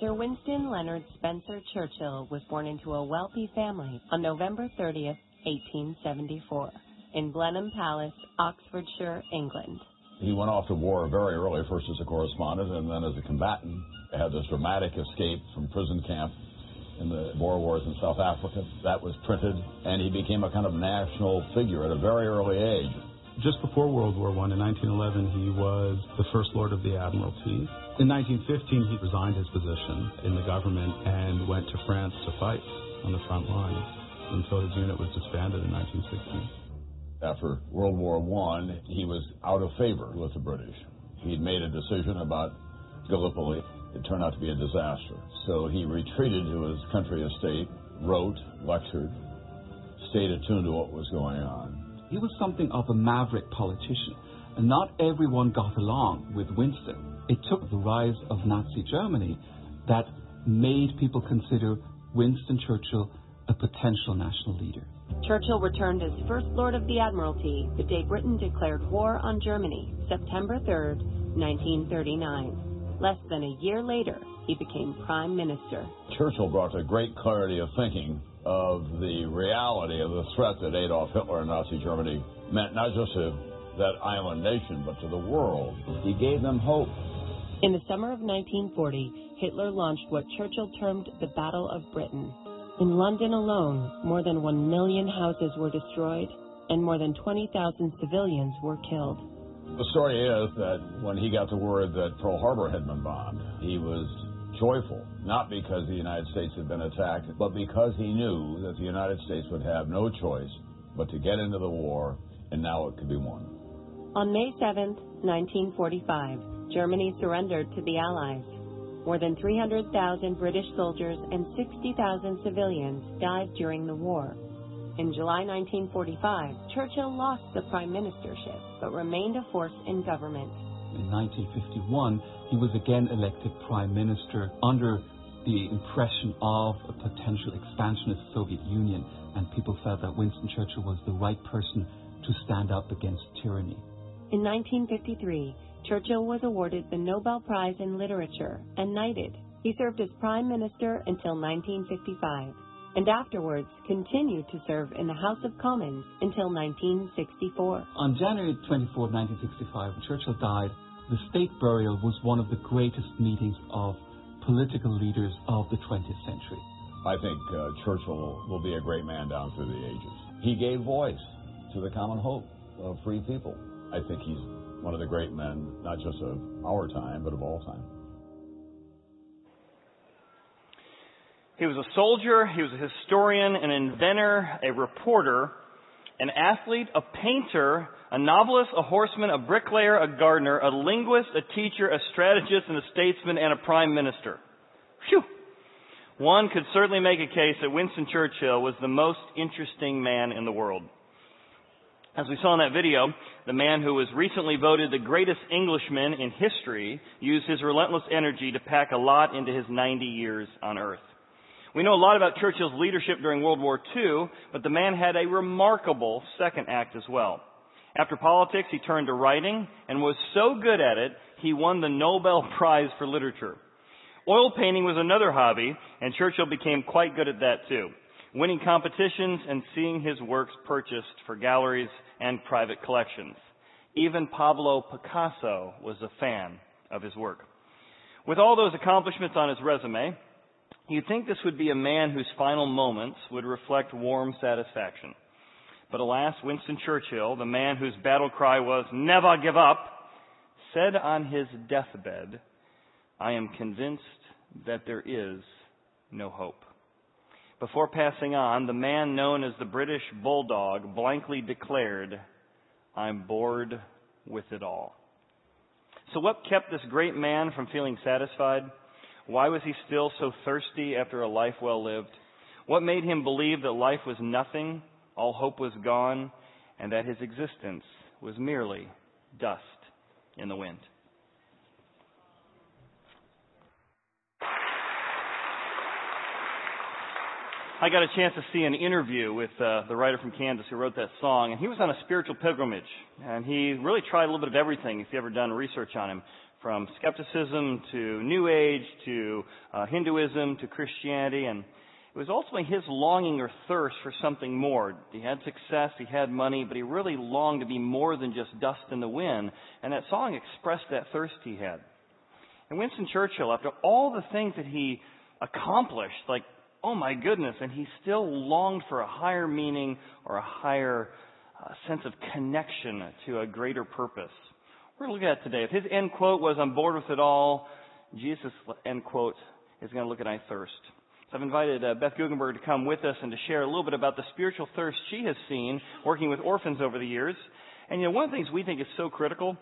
Sir Winston Leonard Spencer Churchill was born into a wealthy family on November 30th, 1874, in Blenheim Palace, Oxfordshire, England. He went off to war very early, first as a correspondent and then as a combatant. He had this dramatic escape from prison camp in the Boer Wars in South Africa. That was printed, and he became a kind of national figure at a very early age. Just before World War I, in 1911, he was the First Lord of the Admiralty. In 1915, he resigned his position in the government and went to France to fight on the front lines until his unit was disbanded in 1916. After World War I, he was out of favor with the British. He'd made a decision about Gallipoli. It turned out to be a disaster. So he retreated to his country estate, wrote, lectured, stayed attuned to what was going on. He was something of a maverick politician, and not everyone got along with Winston. It took the rise of Nazi Germany that made people consider Winston Churchill a potential national leader. Churchill returned as First Lord of the Admiralty the day Britain declared war on Germany, September 3, 1939. Less than a year later, he became Prime Minister. Churchill brought a great clarity of thinking of the reality of the threat that Adolf Hitler and Nazi Germany meant not just to that island nation, but to the world. He gave them hope. In the summer of 1940, Hitler launched what Churchill termed the Battle of Britain. In London alone, more than one million houses were destroyed and more than 20,000 civilians were killed. The story is that when he got the word that Pearl Harbor had been bombed, he was joyful, not because the United States had been attacked, but because he knew that the United States would have no choice but to get into the war, and now it could be won. On May 7, 1945, Germany surrendered to the Allies. More than 300,000 British soldiers and 60,000 civilians died during the war. In July 1945, Churchill lost the prime ministership, but remained a force in government. In 1951, he was again elected prime minister under the impression of a potential expansionist Soviet Union, and people felt that Winston Churchill was the right person to stand up against tyranny. In 1953, Churchill was awarded the Nobel Prize in Literature and knighted. He served as prime minister until 1955 and afterwards continued to serve in the House of Commons until 1964. On January 24, 1965, when Churchill died, the state burial was one of the greatest meetings of political leaders of the 20th century. I think uh, Churchill will be a great man down through the ages. He gave voice to the common hope of free people. I think he's one of the great men, not just of our time, but of all time. He was a soldier, he was a historian, an inventor, a reporter, an athlete, a painter, a novelist, a horseman, a bricklayer, a gardener, a linguist, a teacher, a strategist, and a statesman, and a prime minister. Phew! One could certainly make a case that Winston Churchill was the most interesting man in the world. As we saw in that video, the man who was recently voted the greatest Englishman in history used his relentless energy to pack a lot into his 90 years on earth. We know a lot about Churchill's leadership during World War II, but the man had a remarkable second act as well. After politics, he turned to writing and was so good at it, he won the Nobel Prize for Literature. Oil painting was another hobby, and Churchill became quite good at that too, winning competitions and seeing his works purchased for galleries and private collections. Even Pablo Picasso was a fan of his work. With all those accomplishments on his resume, You'd think this would be a man whose final moments would reflect warm satisfaction. But alas, Winston Churchill, the man whose battle cry was, never give up, said on his deathbed, I am convinced that there is no hope. Before passing on, the man known as the British Bulldog blankly declared, I'm bored with it all. So what kept this great man from feeling satisfied? Why was he still so thirsty after a life well lived? What made him believe that life was nothing, all hope was gone, and that his existence was merely dust in the wind? I got a chance to see an interview with uh, the writer from Kansas who wrote that song, and he was on a spiritual pilgrimage, and he really tried a little bit of everything. If you ever done research on him, from skepticism to New Age to uh, Hinduism to Christianity, and it was ultimately his longing or thirst for something more. He had success, he had money, but he really longed to be more than just dust in the wind, and that song expressed that thirst he had. And Winston Churchill, after all the things that he accomplished, like, oh my goodness, and he still longed for a higher meaning or a higher uh, sense of connection to a greater purpose. We're going to look at today. If his end quote was, I'm bored with it all, Jesus' end quote is going to look at I thirst. So I've invited uh, Beth Guggenberger to come with us and to share a little bit about the spiritual thirst she has seen working with orphans over the years. And you know, one of the things we think is so critical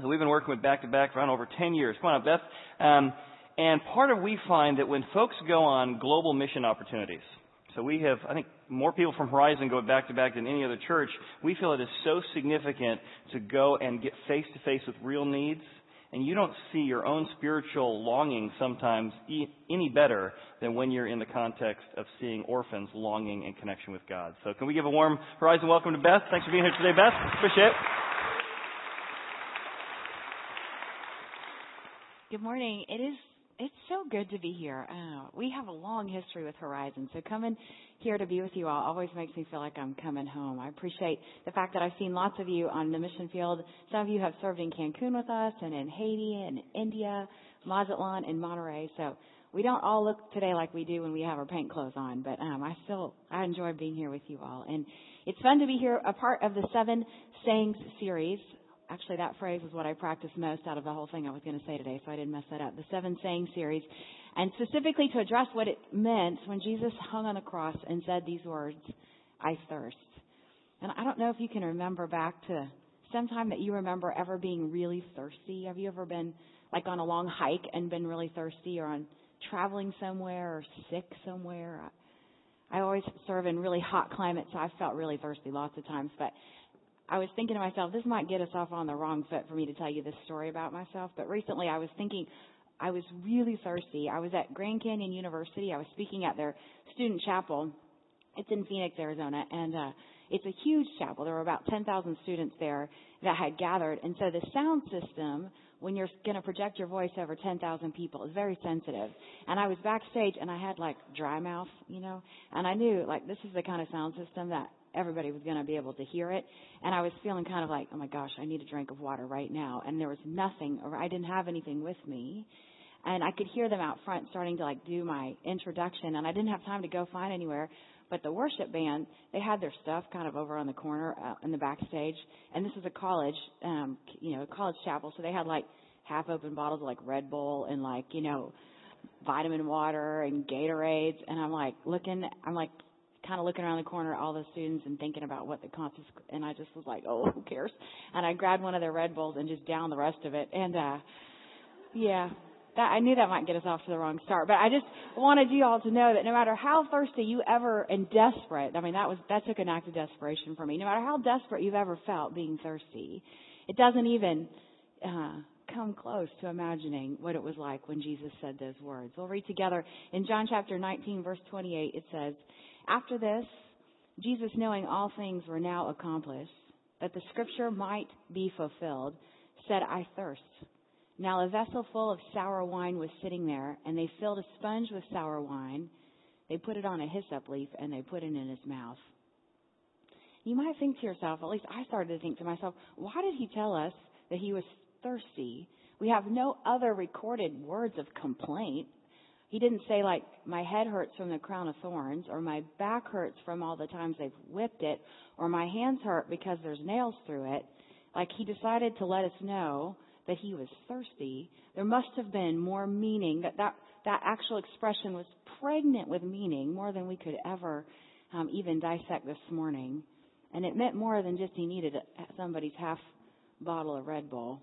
that we've been working with back to back for around over 10 years. Come on up, Beth. Um, and part of we find that when folks go on global mission opportunities, so we have, I think, more people from Horizon go back to back than any other church. We feel it is so significant to go and get face to face with real needs. And you don't see your own spiritual longing sometimes any better than when you're in the context of seeing orphans longing in connection with God. So can we give a warm Horizon welcome to Beth? Thanks for being here today, Beth. Appreciate it. Good morning. It is it's so good to be here. Uh, we have a long history with Horizon, so coming here to be with you all always makes me feel like I'm coming home. I appreciate the fact that I've seen lots of you on the mission field. Some of you have served in Cancun with us, and in Haiti, and India, Mazatlan, and Monterrey. So we don't all look today like we do when we have our paint clothes on, but um, I still I enjoy being here with you all, and it's fun to be here, a part of the Seven Sayings series. Actually, that phrase is what I practice most out of the whole thing I was going to say today, so I didn't mess that up. The Seven Sayings series. And specifically to address what it meant when Jesus hung on the cross and said these words, I thirst. And I don't know if you can remember back to some time that you remember ever being really thirsty. Have you ever been like on a long hike and been really thirsty or on traveling somewhere or sick somewhere? I always serve in really hot climates, so I've felt really thirsty lots of times. But I was thinking to myself, this might get us off on the wrong foot for me to tell you this story about myself. But recently I was thinking, I was really thirsty. I was at Grand Canyon University. I was speaking at their student chapel. It's in Phoenix, Arizona, and uh, it's a huge chapel. There were about 10,000 students there that had gathered. And so the sound system, when you're going to project your voice over 10,000 people, is very sensitive. And I was backstage and I had like dry mouth, you know, and I knew like this is the kind of sound system that everybody was going to be able to hear it. And I was feeling kind of like, oh my gosh, I need a drink of water right now. And there was nothing, or I didn't have anything with me. And I could hear them out front starting to like do my introduction, and I didn't have time to go find anywhere. But the worship band, they had their stuff kind of over on the corner uh, in the backstage, and this is a college, um, you know, college chapel, so they had like half open bottles of like Red Bull and like you know vitamin water and Gatorades, and I'm like looking, I'm like kind of looking around the corner at all the students and thinking about what the consequence, and I just was like, oh, who cares? And I grabbed one of their Red Bulls and just downed the rest of it. And, uh, yeah, that, I knew that might get us off to the wrong start, but I just wanted you all to know that no matter how thirsty you ever and desperate, I mean, that was, that took an act of desperation for me. No matter how desperate you've ever felt being thirsty, it doesn't even, uh, come close to imagining what it was like when Jesus said those words. We'll read together in John chapter 19 verse 28. It says, after this, Jesus, knowing all things were now accomplished, that the scripture might be fulfilled, said, I thirst. Now a vessel full of sour wine was sitting there, and they filled a sponge with sour wine. They put it on a hyssop leaf, and they put it in his mouth. You might think to yourself, at least I started to think to myself, why did he tell us that he was thirsty? We have no other recorded words of complaint he didn't say like, my head hurts from the crown of thorns, or my back hurts from all the times they've whipped it, or my hands hurt because there's nails through it. Like he decided to let us know that he was thirsty. There must have been more meaning, that that, that actual expression was pregnant with meaning, more than we could ever um, even dissect this morning. And it meant more than just he needed somebody's half bottle of Red Bull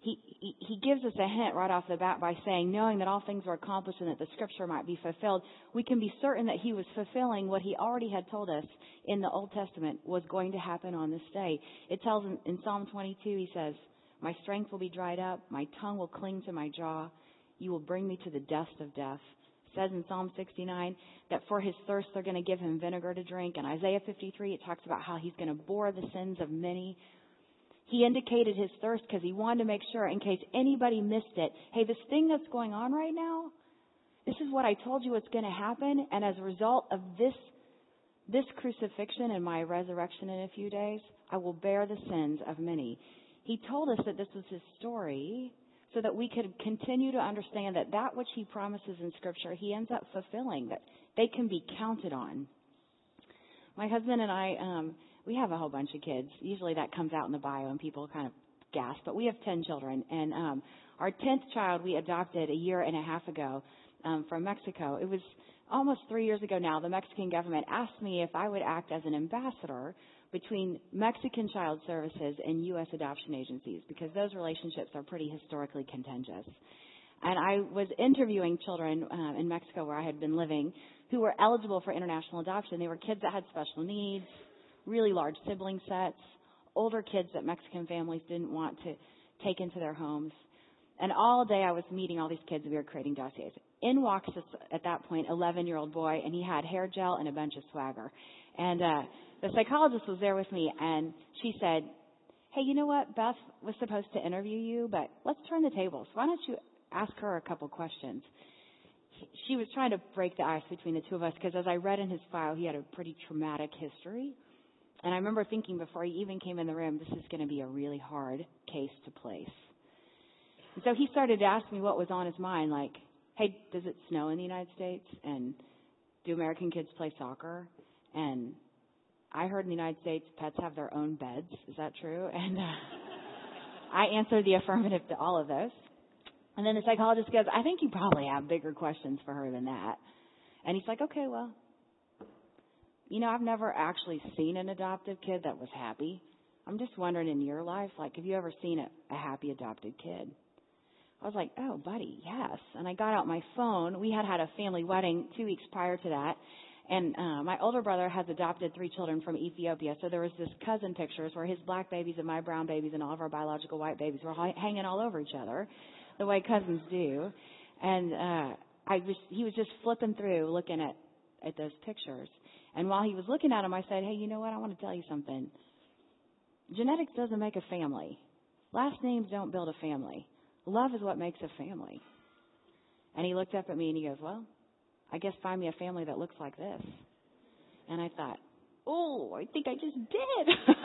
he, he, gives us a hint right off the bat by saying, knowing that all things are accomplished and that the scripture might be fulfilled, we can be certain that he was fulfilling what he already had told us in the Old Testament was going to happen on this day. It tells in, in Psalm 22, he says, My strength will be dried up, my tongue will cling to my jaw, you will bring me to the dust of death. Says in Psalm 69 that for his thirst they're going to give him vinegar to drink. In Isaiah 53, it talks about how he's going to bore the sins of many He indicated his thirst because he wanted to make sure, in case anybody missed it, hey, this thing that's going on right now, this is what I told you what's going to happen. And as a result of this, this crucifixion and my resurrection in a few days, I will bear the sins of many. He told us that this was his story so that we could continue to understand that that which he promises in scripture, he ends up fulfilling, that they can be counted on. My husband and I, um, we have a whole bunch of kids. Usually that comes out in the bio and people kind of gasp, but we have 10 children. And um, our 10th child we adopted a year and a half ago um, from Mexico. It was almost three years ago now. The Mexican government asked me if I would act as an ambassador between Mexican Child Services and U.S. adoption agencies because those relationships are pretty historically contentious. And I was interviewing children uh, in Mexico where I had been living who were eligible for international adoption. They were kids that had special needs, really large sibling sets, older kids that Mexican families didn't want to take into their homes. And all day I was meeting all these kids we were creating dossiers. In walks this, at that point, 11 year old boy and he had hair gel and a bunch of swagger. And, uh, the psychologist was there with me and she said, Hey, you know what? Beth was supposed to interview you, but let's turn the tables. Why don't you ask her a couple questions? She was trying to break the ice between the two of us because as I read in his file, he had a pretty traumatic history. And I remember thinking before he even came in the room, this is going to be a really hard case to place. And so he started to ask me what was on his mind, like, hey, does it snow in the United States? And do American kids play soccer? And I heard in the United States pets have their own beds. Is that true? And uh, I answered the affirmative to all of those. And then the psychologist goes, I think you probably have bigger questions for her than that. And he's like, okay, well, you know, I've never actually seen an adoptive kid that was happy. I'm just wondering in your life, like, have you ever seen a, a happy adopted kid? I was like, oh, buddy, yes. And I got out my phone. We had had a family wedding two weeks prior to that. And uh, my older brother has adopted three children from Ethiopia, so there was this cousin pictures where his black babies and my brown babies and all of our biological white babies were ha- hanging all over each other, the way cousins do. And uh, I was, he was just flipping through, looking at at those pictures. And while he was looking at them, I said, "Hey, you know what? I want to tell you something. Genetics doesn't make a family. Last names don't build a family. Love is what makes a family." And he looked up at me and he goes, "Well." I guess find me a family that looks like this. And I thought, oh, I think I just did.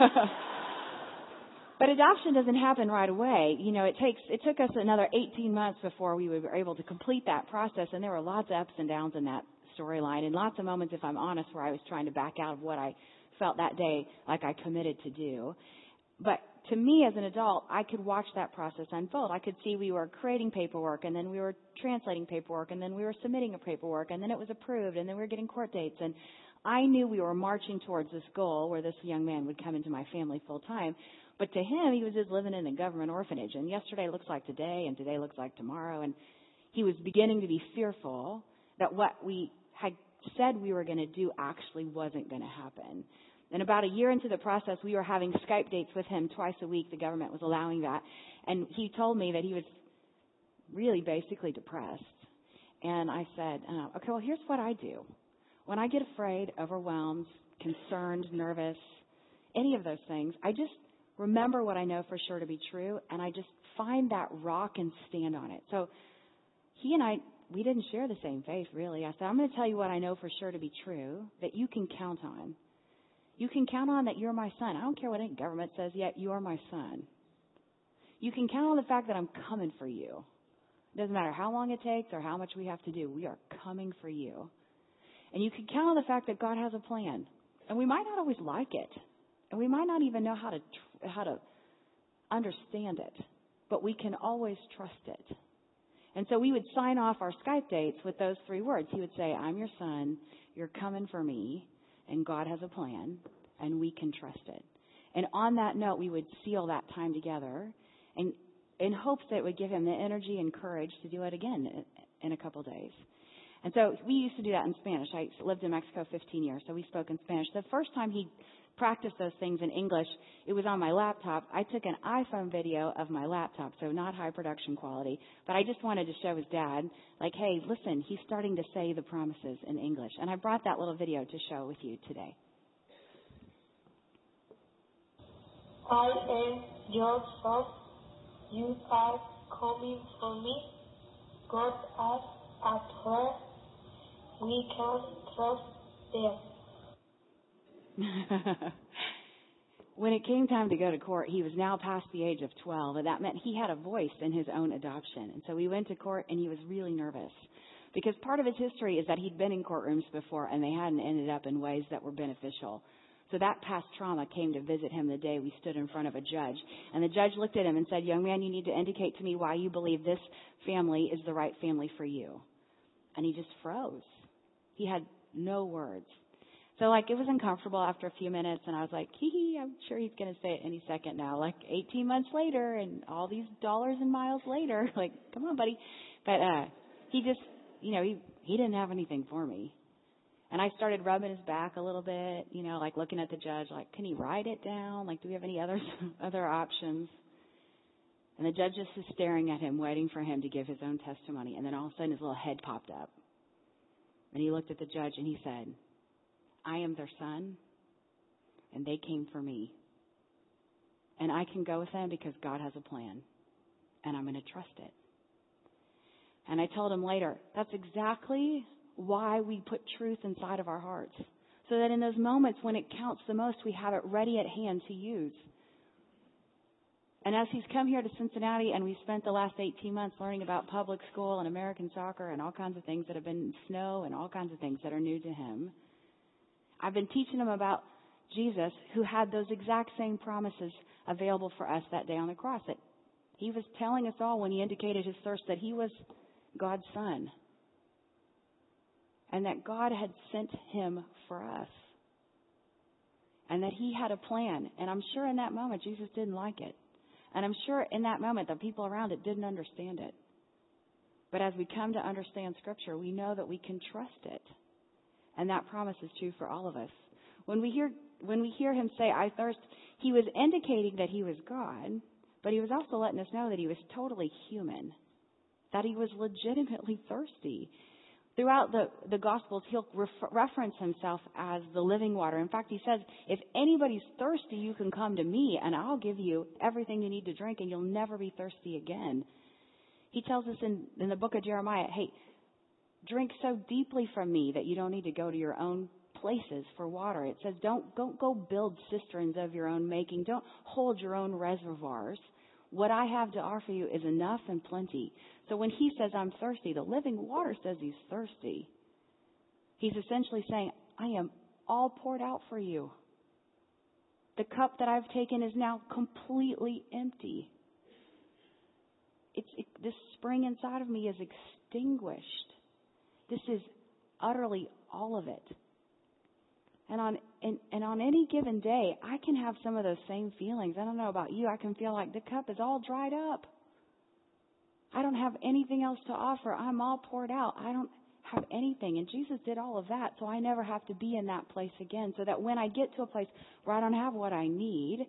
but adoption doesn't happen right away. You know, it takes, it took us another 18 months before we were able to complete that process. And there were lots of ups and downs in that storyline and lots of moments, if I'm honest, where I was trying to back out of what I felt that day like I committed to do. But to me as an adult, I could watch that process unfold. I could see we were creating paperwork and then we were translating paperwork and then we were submitting a paperwork and then it was approved and then we were getting court dates and I knew we were marching towards this goal where this young man would come into my family full time. But to him, he was just living in a government orphanage and yesterday looks like today and today looks like tomorrow and he was beginning to be fearful that what we had said we were going to do actually wasn't going to happen. And about a year into the process, we were having Skype dates with him twice a week. The government was allowing that. And he told me that he was really basically depressed. And I said, uh, okay, well, here's what I do. When I get afraid, overwhelmed, concerned, nervous, any of those things, I just remember what I know for sure to be true, and I just find that rock and stand on it. So he and I, we didn't share the same faith, really. I said, I'm going to tell you what I know for sure to be true that you can count on. You can count on that you're my son. I don't care what any government says yet, you are my son. You can count on the fact that I'm coming for you. It doesn't matter how long it takes or how much we have to do. We are coming for you. And you can count on the fact that God has a plan. And we might not always like it. And we might not even know how to, how to understand it. But we can always trust it. And so we would sign off our Skype dates with those three words. He would say, I'm your son. You're coming for me and God has a plan and we can trust it. And on that note, we would seal that time together and in hopes that it would give him the energy and courage to do it again in a couple days. And so we used to do that in Spanish. I lived in Mexico 15 years, so we spoke in Spanish. The first time he practice those things in English. It was on my laptop. I took an iPhone video of my laptop, so not high production quality. But I just wanted to show his dad, like, hey, listen, he's starting to say the promises in English. And I brought that little video to show with you today. I am your son. You are coming for me. God asked at her. We can trust them. when it came time to go to court, he was now past the age of 12, and that meant he had a voice in his own adoption. And so we went to court, and he was really nervous. Because part of his history is that he'd been in courtrooms before, and they hadn't ended up in ways that were beneficial. So that past trauma came to visit him the day we stood in front of a judge. And the judge looked at him and said, Young man, you need to indicate to me why you believe this family is the right family for you. And he just froze. He had no words. So like it was uncomfortable after a few minutes and I was like, hee hee, I'm sure he's gonna say it any second now. Like eighteen months later and all these dollars and miles later, like, come on, buddy. But uh he just you know, he he didn't have anything for me. And I started rubbing his back a little bit, you know, like looking at the judge, like, can he write it down? Like, do we have any other other options? And the judge just is staring at him, waiting for him to give his own testimony. And then all of a sudden, his little head popped up, and he looked at the judge and he said, "I am their son, and they came for me, and I can go with them because God has a plan, and I'm going to trust it." And I told him later, that's exactly why we put truth inside of our hearts. So that in those moments when it counts the most, we have it ready at hand to use. And as he's come here to Cincinnati and we spent the last 18 months learning about public school and American soccer and all kinds of things that have been snow and all kinds of things that are new to him, I've been teaching them about Jesus who had those exact same promises available for us that day on the cross. That he was telling us all when he indicated his thirst that he was God's son and that God had sent him for us. And that he had a plan. And I'm sure in that moment Jesus didn't like it. And I'm sure in that moment the people around it didn't understand it. But as we come to understand Scripture, we know that we can trust it. And that promise is true for all of us. When we hear, when we hear him say, I thirst, he was indicating that he was God, but he was also letting us know that he was totally human, that he was legitimately thirsty. Throughout the, the Gospels, he'll refer, reference himself as the living water. In fact, he says, if anybody's thirsty, you can come to me and I'll give you everything you need to drink and you'll never be thirsty again. He tells us in, in the book of Jeremiah, hey, drink so deeply from me that you don't need to go to your own places for water. It says don't, don't go build cisterns of your own making. Don't hold your own reservoirs. What I have to offer you is enough and plenty. So when he says, I'm thirsty, the living water says he's thirsty. He's essentially saying, I am all poured out for you. The cup that I've taken is now completely empty. It's, it, this spring inside of me is extinguished. This is utterly all of it. And on and, and on any given day, I can have some of those same feelings. I don't know about you. I can feel like the cup is all dried up. I don't have anything else to offer. I'm all poured out. I don't have anything. And Jesus did all of that, so I never have to be in that place again. So that when I get to a place where I don't have what I need,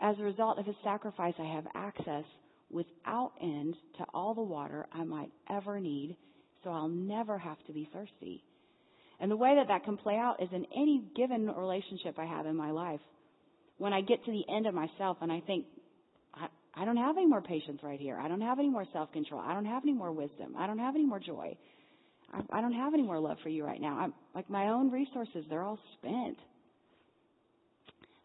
as a result of his sacrifice, I have access without end to all the water I might ever need, so I'll never have to be thirsty. And the way that that can play out is in any given relationship I have in my life. When I get to the end of myself and I think, I don't have any more patience right here. I don't have any more self control. I don't have any more wisdom. I don't have any more joy. I, I don't have any more love for you right now. I'm like my own resources, they're all spent.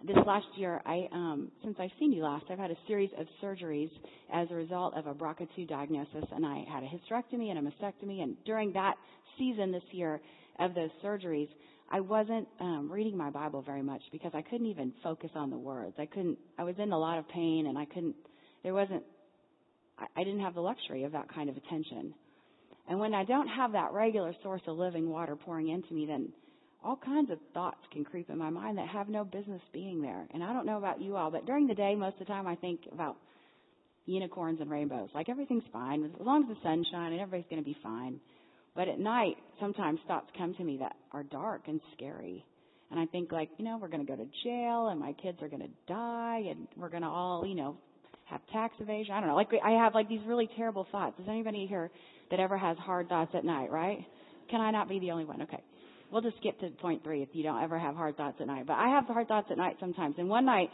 This last year, I um, since I've seen you last, I've had a series of surgeries as a result of a BRCA2 diagnosis, and I had a hysterectomy and a mastectomy. And during that season this year of those surgeries, I wasn't um, reading my Bible very much because I couldn't even focus on the words. I couldn't. I was in a lot of pain, and I couldn't there wasn't, I didn't have the luxury of that kind of attention. And when I don't have that regular source of living water pouring into me, then all kinds of thoughts can creep in my mind that have no business being there. And I don't know about you all, but during the day, most of the time, I think about unicorns and rainbows. Like everything's fine as long as the sun's shining, everybody's going to be fine. But at night, sometimes thoughts come to me that are dark and scary. And I think like, you know, we're going to go to jail and my kids are going to die and we're going to all, you know, have tax evasion. I don't know. Like I have like these really terrible thoughts. Is anybody here that ever has hard thoughts at night? Right? Can I not be the only one? Okay. We'll just skip to point three if you don't ever have hard thoughts at night. But I have hard thoughts at night sometimes. And one night,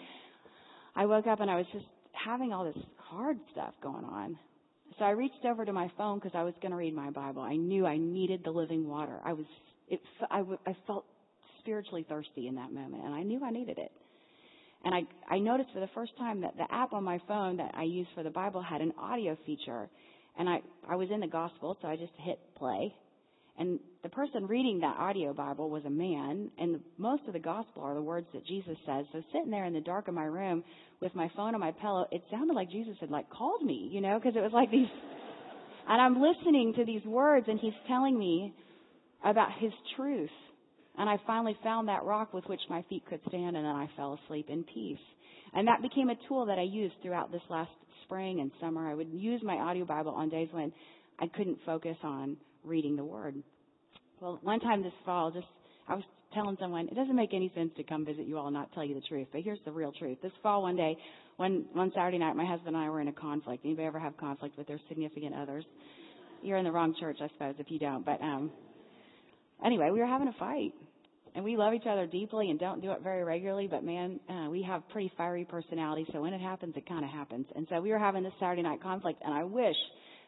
I woke up and I was just having all this hard stuff going on. So I reached over to my phone because I was going to read my Bible. I knew I needed the living water. I was, it, I, I felt spiritually thirsty in that moment, and I knew I needed it. And I, I noticed for the first time that the app on my phone that I use for the Bible had an audio feature. And I, I was in the gospel, so I just hit play. And the person reading that audio Bible was a man, and most of the gospel are the words that Jesus says. So sitting there in the dark of my room with my phone on my pillow, it sounded like Jesus had like called me, you know, because it was like these, and I'm listening to these words, and he's telling me about his truth. And I finally found that rock with which my feet could stand, and then I fell asleep in peace. And that became a tool that I used throughout this last spring and summer. I would use my audio Bible on days when I couldn't focus on reading the Word. Well, one time this fall, just I was telling someone it doesn't make any sense to come visit you all and not tell you the truth, but here's the real truth. This fall, one day, one one Saturday night, my husband and I were in a conflict. Anybody ever have conflict with their significant others? You're in the wrong church, I suppose, if you don't. But um, anyway, we were having a fight, and we love each other deeply and don't do it very regularly. But man, uh, we have pretty fiery personalities, so when it happens, it kind of happens. And so we were having this Saturday night conflict, and I wish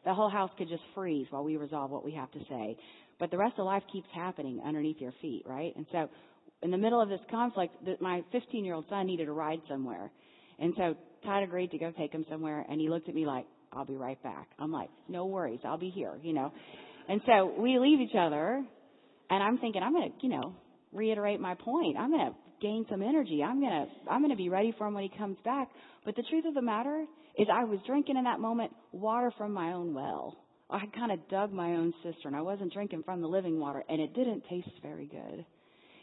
the whole house could just freeze while we resolve what we have to say. But the rest of life keeps happening underneath your feet, right? And so in the middle of this conflict, my 15 year old son needed a ride somewhere. And so Todd agreed to go take him somewhere and he looked at me like, I'll be right back. I'm like, no worries. I'll be here, you know. And so we leave each other and I'm thinking, I'm going to, you know, reiterate my point. I'm going to gain some energy. I'm to, I'm to be ready for him when he comes back. But the truth of the matter is I was drinking in that moment water from my own well. I kind of dug my own cistern. I wasn't drinking from the living water, and it didn't taste very good.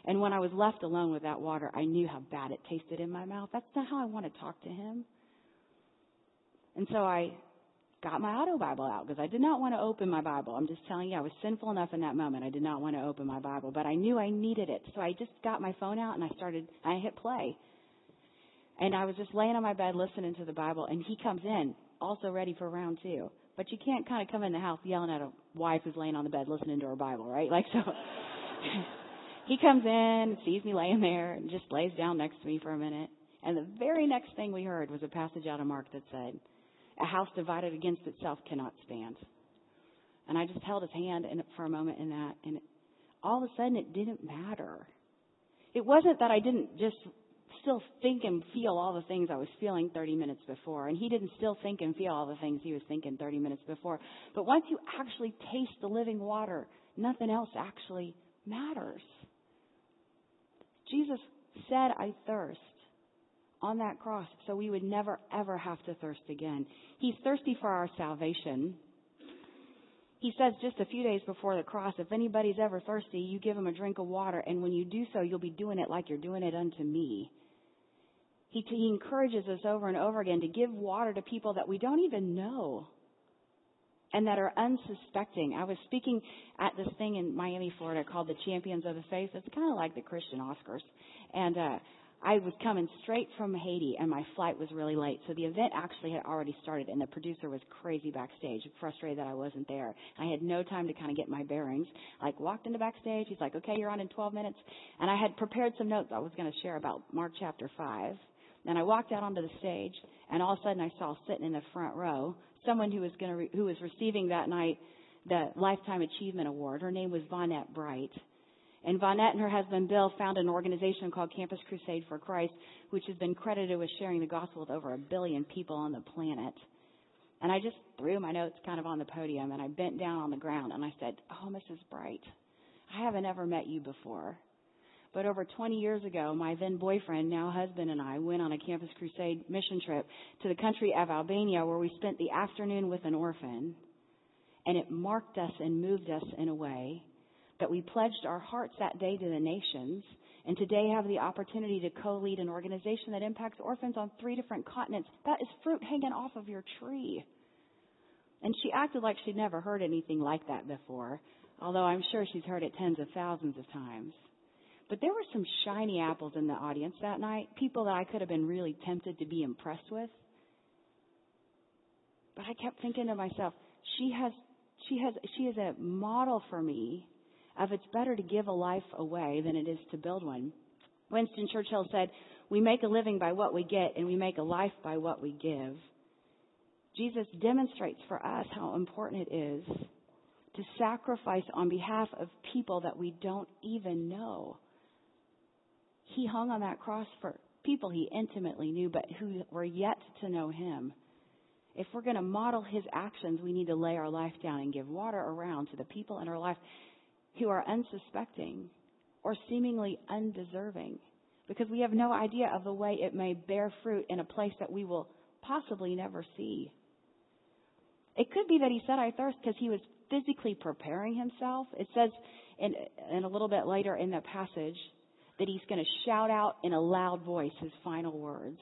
And when I was left alone with that water, I knew how bad it tasted in my mouth. That's not how I want to talk to him. And so I got my auto Bible out because I did not want to open my Bible. I'm just telling you, I was sinful enough in that moment. I did not want to open my Bible, but I knew I needed it. So I just got my phone out and I started, I hit play. And I was just laying on my bed listening to the Bible, and he comes in, also ready for round two. But you can't kind of come in the house yelling at a wife who's laying on the bed listening to her Bible, right? Like so. he comes in, sees me laying there, and just lays down next to me for a minute. And the very next thing we heard was a passage out of Mark that said, "A house divided against itself cannot stand." And I just held his hand in, for a moment in that, and it, all of a sudden it didn't matter. It wasn't that I didn't just still think and feel all the things I was feeling 30 minutes before. And he didn't still think and feel all the things he was thinking 30 minutes before. But once you actually taste the living water, nothing else actually matters. Jesus said, I thirst on that cross so we would never ever have to thirst again. He's thirsty for our salvation. He says just a few days before the cross, if anybody's ever thirsty, you give him a drink of water, and when you do so, you'll be doing it like you're doing it unto me. He, he encourages us over and over again to give water to people that we don't even know and that are unsuspecting. I was speaking at this thing in Miami, Florida called the Champions of the Faith. It's kind of like the Christian Oscars. And uh, I was coming straight from Haiti and my flight was really late. So the event actually had already started and the producer was crazy backstage, frustrated that I wasn't there. I had no time to kind of get my bearings. Like walked into backstage. He's like, okay, you're on in 12 minutes. And I had prepared some notes I was going to share about Mark chapter 5. And I walked out onto the stage, and all of a sudden I saw sitting in the front row someone who was going to re- who was receiving that night the Lifetime Achievement Award. Her name was Vonette Bright. And Vonette and her husband Bill founded an organization called Campus Crusade for Christ, which has been credited with sharing the gospel with over a billion people on the planet. And I just threw my notes kind of on the podium and I bent down on the ground and I said, Oh, Mrs. Bright, I haven't ever met you before. But over 20 years ago, my then boyfriend, now husband, and I went on a Campus Crusade mission trip to the country of Albania where we spent the afternoon with an orphan. And it marked us and moved us in a way that we pledged our hearts that day to the nations and today have the opportunity to co-lead an organization that impacts orphans on three different continents. That is fruit hanging off of your tree. And she acted like she'd never heard anything like that before, although I'm sure she's heard it tens of thousands of times. But there were some shiny apples in the audience that night, people that I could have been really tempted to be impressed with. But I kept thinking to myself, she has, she has, she is a model for me of it's better to give a life away than it is to build one. Winston Churchill said, we make a living by what we get and we make a life by what we give. Jesus demonstrates for us how important it is to sacrifice on behalf of people that we don't even know. He hung on that cross for people he intimately knew, but who were yet to know him. If we're going to model his actions, we need to lay our life down and give water around to the people in our life who are unsuspecting or seemingly undeserving because we have no idea of the way it may bear fruit in a place that we will possibly never see. It could be that he said, I thirst because he was physically preparing himself. It says in, a little bit later in the passage that he's going to shout out in a loud voice his final words.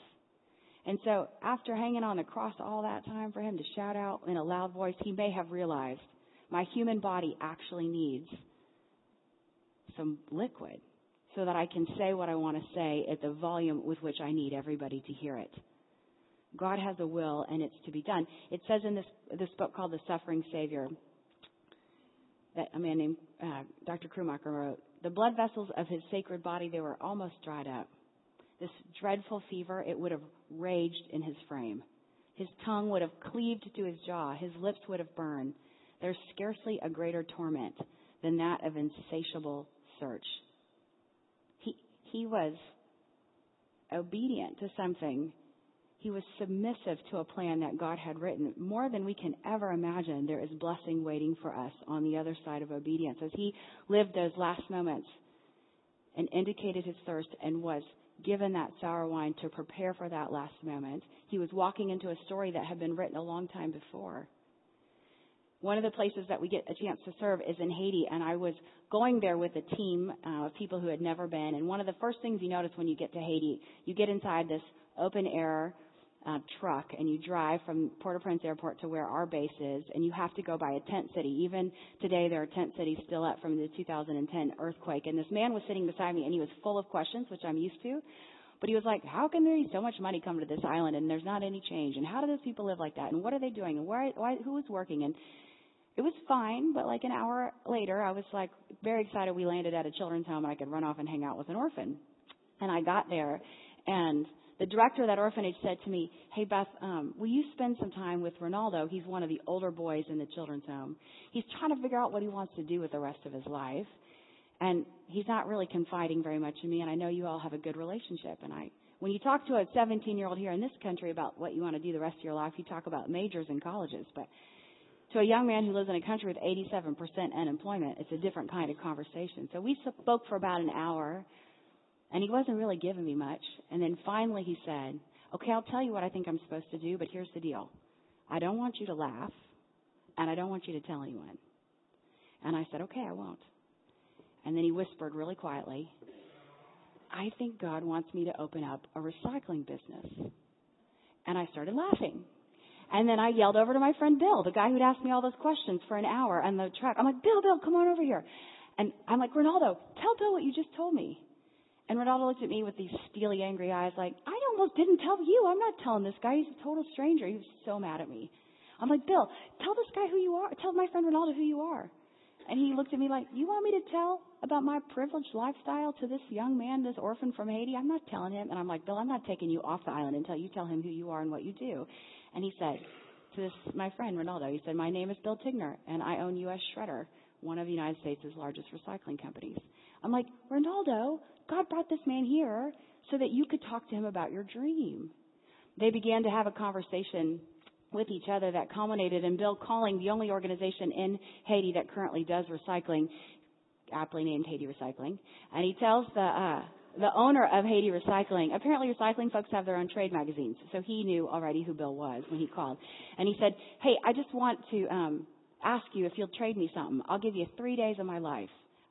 And so after hanging on the cross all that time for him to shout out in a loud voice, he may have realized my human body actually needs some liquid so that I can say what I want to say at the volume with which I need everybody to hear it. God has a will and it's to be done. It says in this, this book called The Suffering Savior that a man named uh, Dr. Krummacher wrote, the blood vessels of his sacred body, they were almost dried up. This dreadful fever, it would have raged in his frame. His tongue would have cleaved to his jaw. His lips would have burned. There's scarcely a greater torment than that of insatiable search. He, he was obedient to something. He was submissive to a plan that God had written. More than we can ever imagine, there is blessing waiting for us on the other side of obedience. As he lived those last moments and indicated his thirst and was given that sour wine to prepare for that last moment, he was walking into a story that had been written a long time before. One of the places that we get a chance to serve is in Haiti, and I was going there with a team uh, of people who had never been. And one of the first things you notice when you get to Haiti, you get inside this open air uh, truck and you drive from Port-au-Prince Airport to where our base is, and you have to go by a tent city. Even today, there are tent cities still up from the 2010 earthquake. And this man was sitting beside me, and he was full of questions, which I'm used to. But he was like, "How can there be so much money come to this island and there's not any change? And how do those people live like that? And what are they doing? And why, why who is working?" And it was fine, but like an hour later, I was like very excited we landed at a children's home and I could run off and hang out with an orphan. And I got there and the director of that orphanage said to me, Hey Beth, um, will you spend some time with Ronaldo? He's one of the older boys in the children's home. He's trying to figure out what he wants to do with the rest of his life. And he's not really confiding very much in me, and I know you all have a good relationship. And I, when you talk to a 17 year old here in this country about what you want to do the rest of your life, you talk about majors and colleges. But to a young man who lives in a country with 87% unemployment, it's a different kind of conversation. So we spoke for about an hour, and he wasn't really giving me much. And then finally he said, Okay, I'll tell you what I think I'm supposed to do, but here's the deal. I don't want you to laugh, and I don't want you to tell anyone. And I said, Okay, I won't. And then he whispered really quietly, I think God wants me to open up a recycling business. And I started laughing. And then I yelled over to my friend Bill, the guy who'd asked me all those questions for an hour on the truck. I'm like, Bill, Bill, come on over here. And I'm like, Ronaldo, tell Bill what you just told me. And Ronaldo looked at me with these steely, angry eyes, like, I almost didn't tell you. I'm not telling this guy. He's a total stranger. He was so mad at me. I'm like, Bill, tell this guy who you are. Tell my friend Ronaldo who you are. And he looked at me like, You want me to tell about my privileged lifestyle to this young man, this orphan from Haiti? I'm not telling him. And I'm like, Bill, I'm not taking you off the island until you tell him who you are and what you do. And he said to this, my friend Ronaldo, he said, My name is Bill Tigner, and I own U.S. Shredder, one of the United States' largest recycling companies. I'm like, Ronaldo, God brought this man here so that you could talk to him about your dream. They began to have a conversation with each other that culminated in Bill calling the only organization in Haiti that currently does recycling, aptly named Haiti Recycling, and he tells the uh, the owner of Haiti Recycling. Apparently, recycling folks have their own trade magazines, so he knew already who Bill was when he called, and he said, "Hey, I just want to um, ask you if you'll trade me something. I'll give you three days of my life."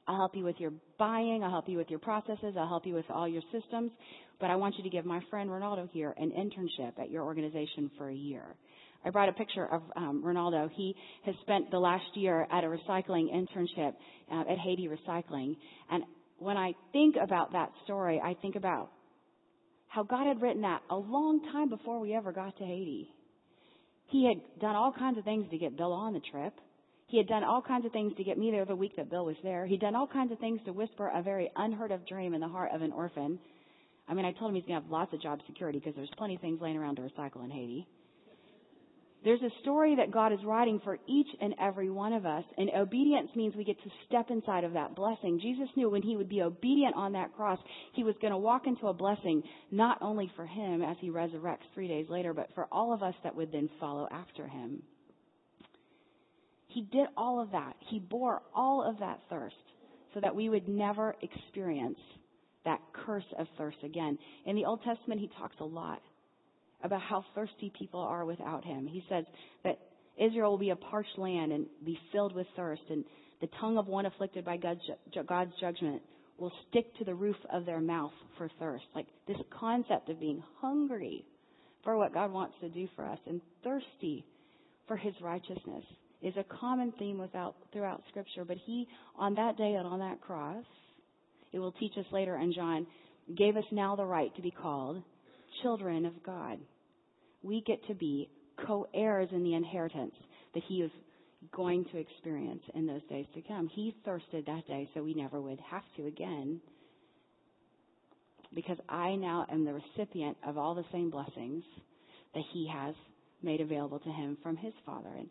I'll help you with your buying. I'll help you with your processes. I'll help you with all your systems. But I want you to give my friend Ronaldo here an internship at your organization for a year. I brought a picture of um, Ronaldo. He has spent the last year at a recycling internship uh, at Haiti Recycling. And when I think about that story, I think about how God had written that a long time before we ever got to Haiti. He had done all kinds of things to get Bill on the trip. He had done all kinds of things to get me there the week that Bill was there. He'd done all kinds of things to whisper a very unheard of dream in the heart of an orphan. I mean, I told him he's going to have lots of job security because there's plenty of things laying around to recycle in Haiti. There's a story that God is writing for each and every one of us, and obedience means we get to step inside of that blessing. Jesus knew when he would be obedient on that cross, he was going to walk into a blessing not only for him as he resurrects three days later, but for all of us that would then follow after him. He did all of that. He bore all of that thirst so that we would never experience that curse of thirst again. In the Old Testament, he talks a lot about how thirsty people are without him. He says that Israel will be a parched land and be filled with thirst, and the tongue of one afflicted by God's, God's judgment will stick to the roof of their mouth for thirst. Like this concept of being hungry for what God wants to do for us and thirsty for his righteousness is a common theme without, throughout Scripture. But he, on that day and on that cross, it will teach us later in John, gave us now the right to be called children of God. We get to be co heirs in the inheritance that he is going to experience in those days to come. He thirsted that day so we never would have to again. Because I now am the recipient of all the same blessings that he has made available to him from his Father. And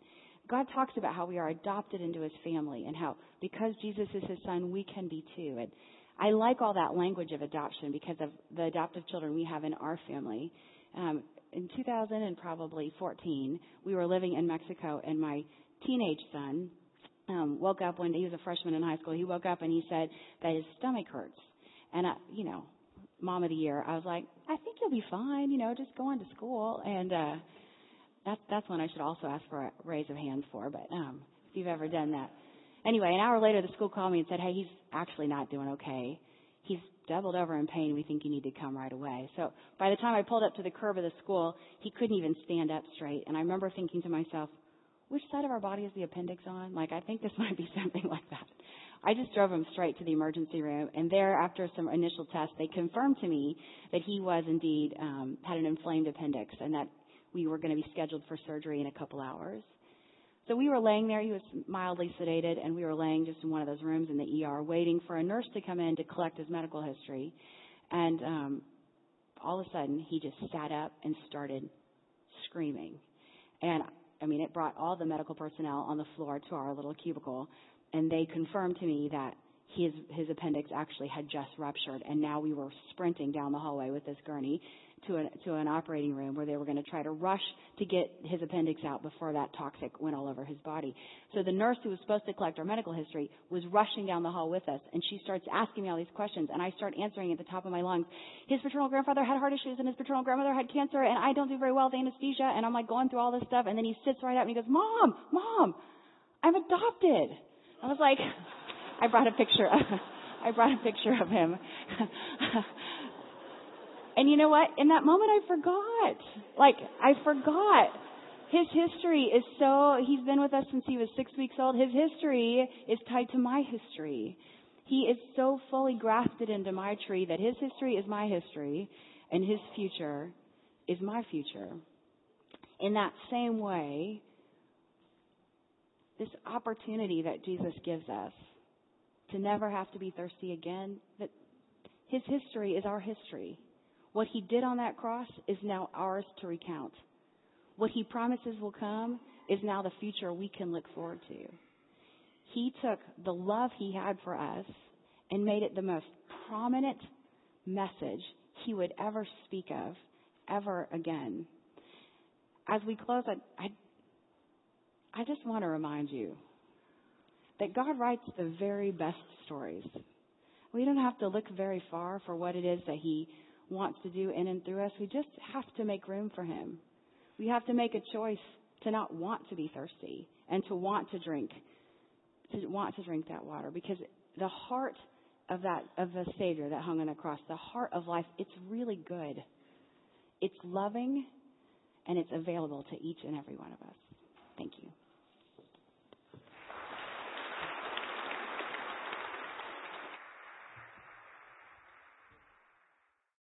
God talks about how we are adopted into his family and how because Jesus is his son, we can be too. And I like all that language of adoption because of the adoptive children we have in our family. Um, in 2000 and probably 14, we were living in Mexico, and my teenage son um, woke up one day. He was a freshman in high school. He woke up and he said that his stomach hurts. And I, you know, mom of the year, I was like, I think you'll be fine. You know, just go on to school. And uh, that's that's one I should also ask for a raise of hands for. But um, if you've ever done that, Anyway, an hour later, the school called me and said, hey, he's actually not doing okay. He's doubled over in pain. We think you need to come right away. So by the time I pulled up to the curb of the school, he couldn't even stand up straight. And I remember thinking to myself, which side of our body is the appendix on? Like, I think this might be something like that. I just drove him straight to the emergency room, and there, after some initial tests, they confirmed to me that he was indeed um, had an inflamed appendix, and that we were going to be scheduled for surgery in a couple hours. So we were laying there. He was mildly sedated, and we were laying just in one of those rooms in the ER, waiting for a nurse to come in to collect his medical history. And um, all of a sudden, he just sat up and started screaming. And I mean, it brought all the medical personnel on the floor to our little cubicle, and they confirmed to me that his his appendix actually had just ruptured, and now we were sprinting down the hallway with this gurney to an, to an operating room where they were going to try to rush to get his appendix out before that toxic went all over his body. So the nurse who was supposed to collect our medical history was rushing down the hall with us, and she starts asking me all these questions, and I start answering at the top of my lungs. His paternal grandfather had heart issues, and his paternal grandmother had cancer, and I don't do very well with anesthesia, and I'm like going through all this stuff, and then he sits right up and he goes, "Mom, Mom, I'm adopted." I was like, I brought a picture. Of, I brought a picture of him. And you know what? In that moment, I forgot. Like, I forgot. His history is so, he's been with us since he was six weeks old. His history is tied to my history. He is so fully grafted into my tree that his history is my history and his future is my future. In that same way, this opportunity that Jesus gives us to never have to be thirsty again, that his history is our history. What he did on that cross is now ours to recount. What he promises will come is now the future we can look forward to. He took the love he had for us and made it the most prominent message he would ever speak of ever again. As we close, I, I, I just want to remind you that God writes the very best stories. We don't have to look very far for what it is that He wants to do in and through us. We just have to make room for Him. We have to make a choice to not want to be thirsty and to want to drink, to want to drink that water because the heart of that, of the Savior that hung on the cross, the heart of life, it's really good. It's loving and it's available to each and every one of us. Thank you.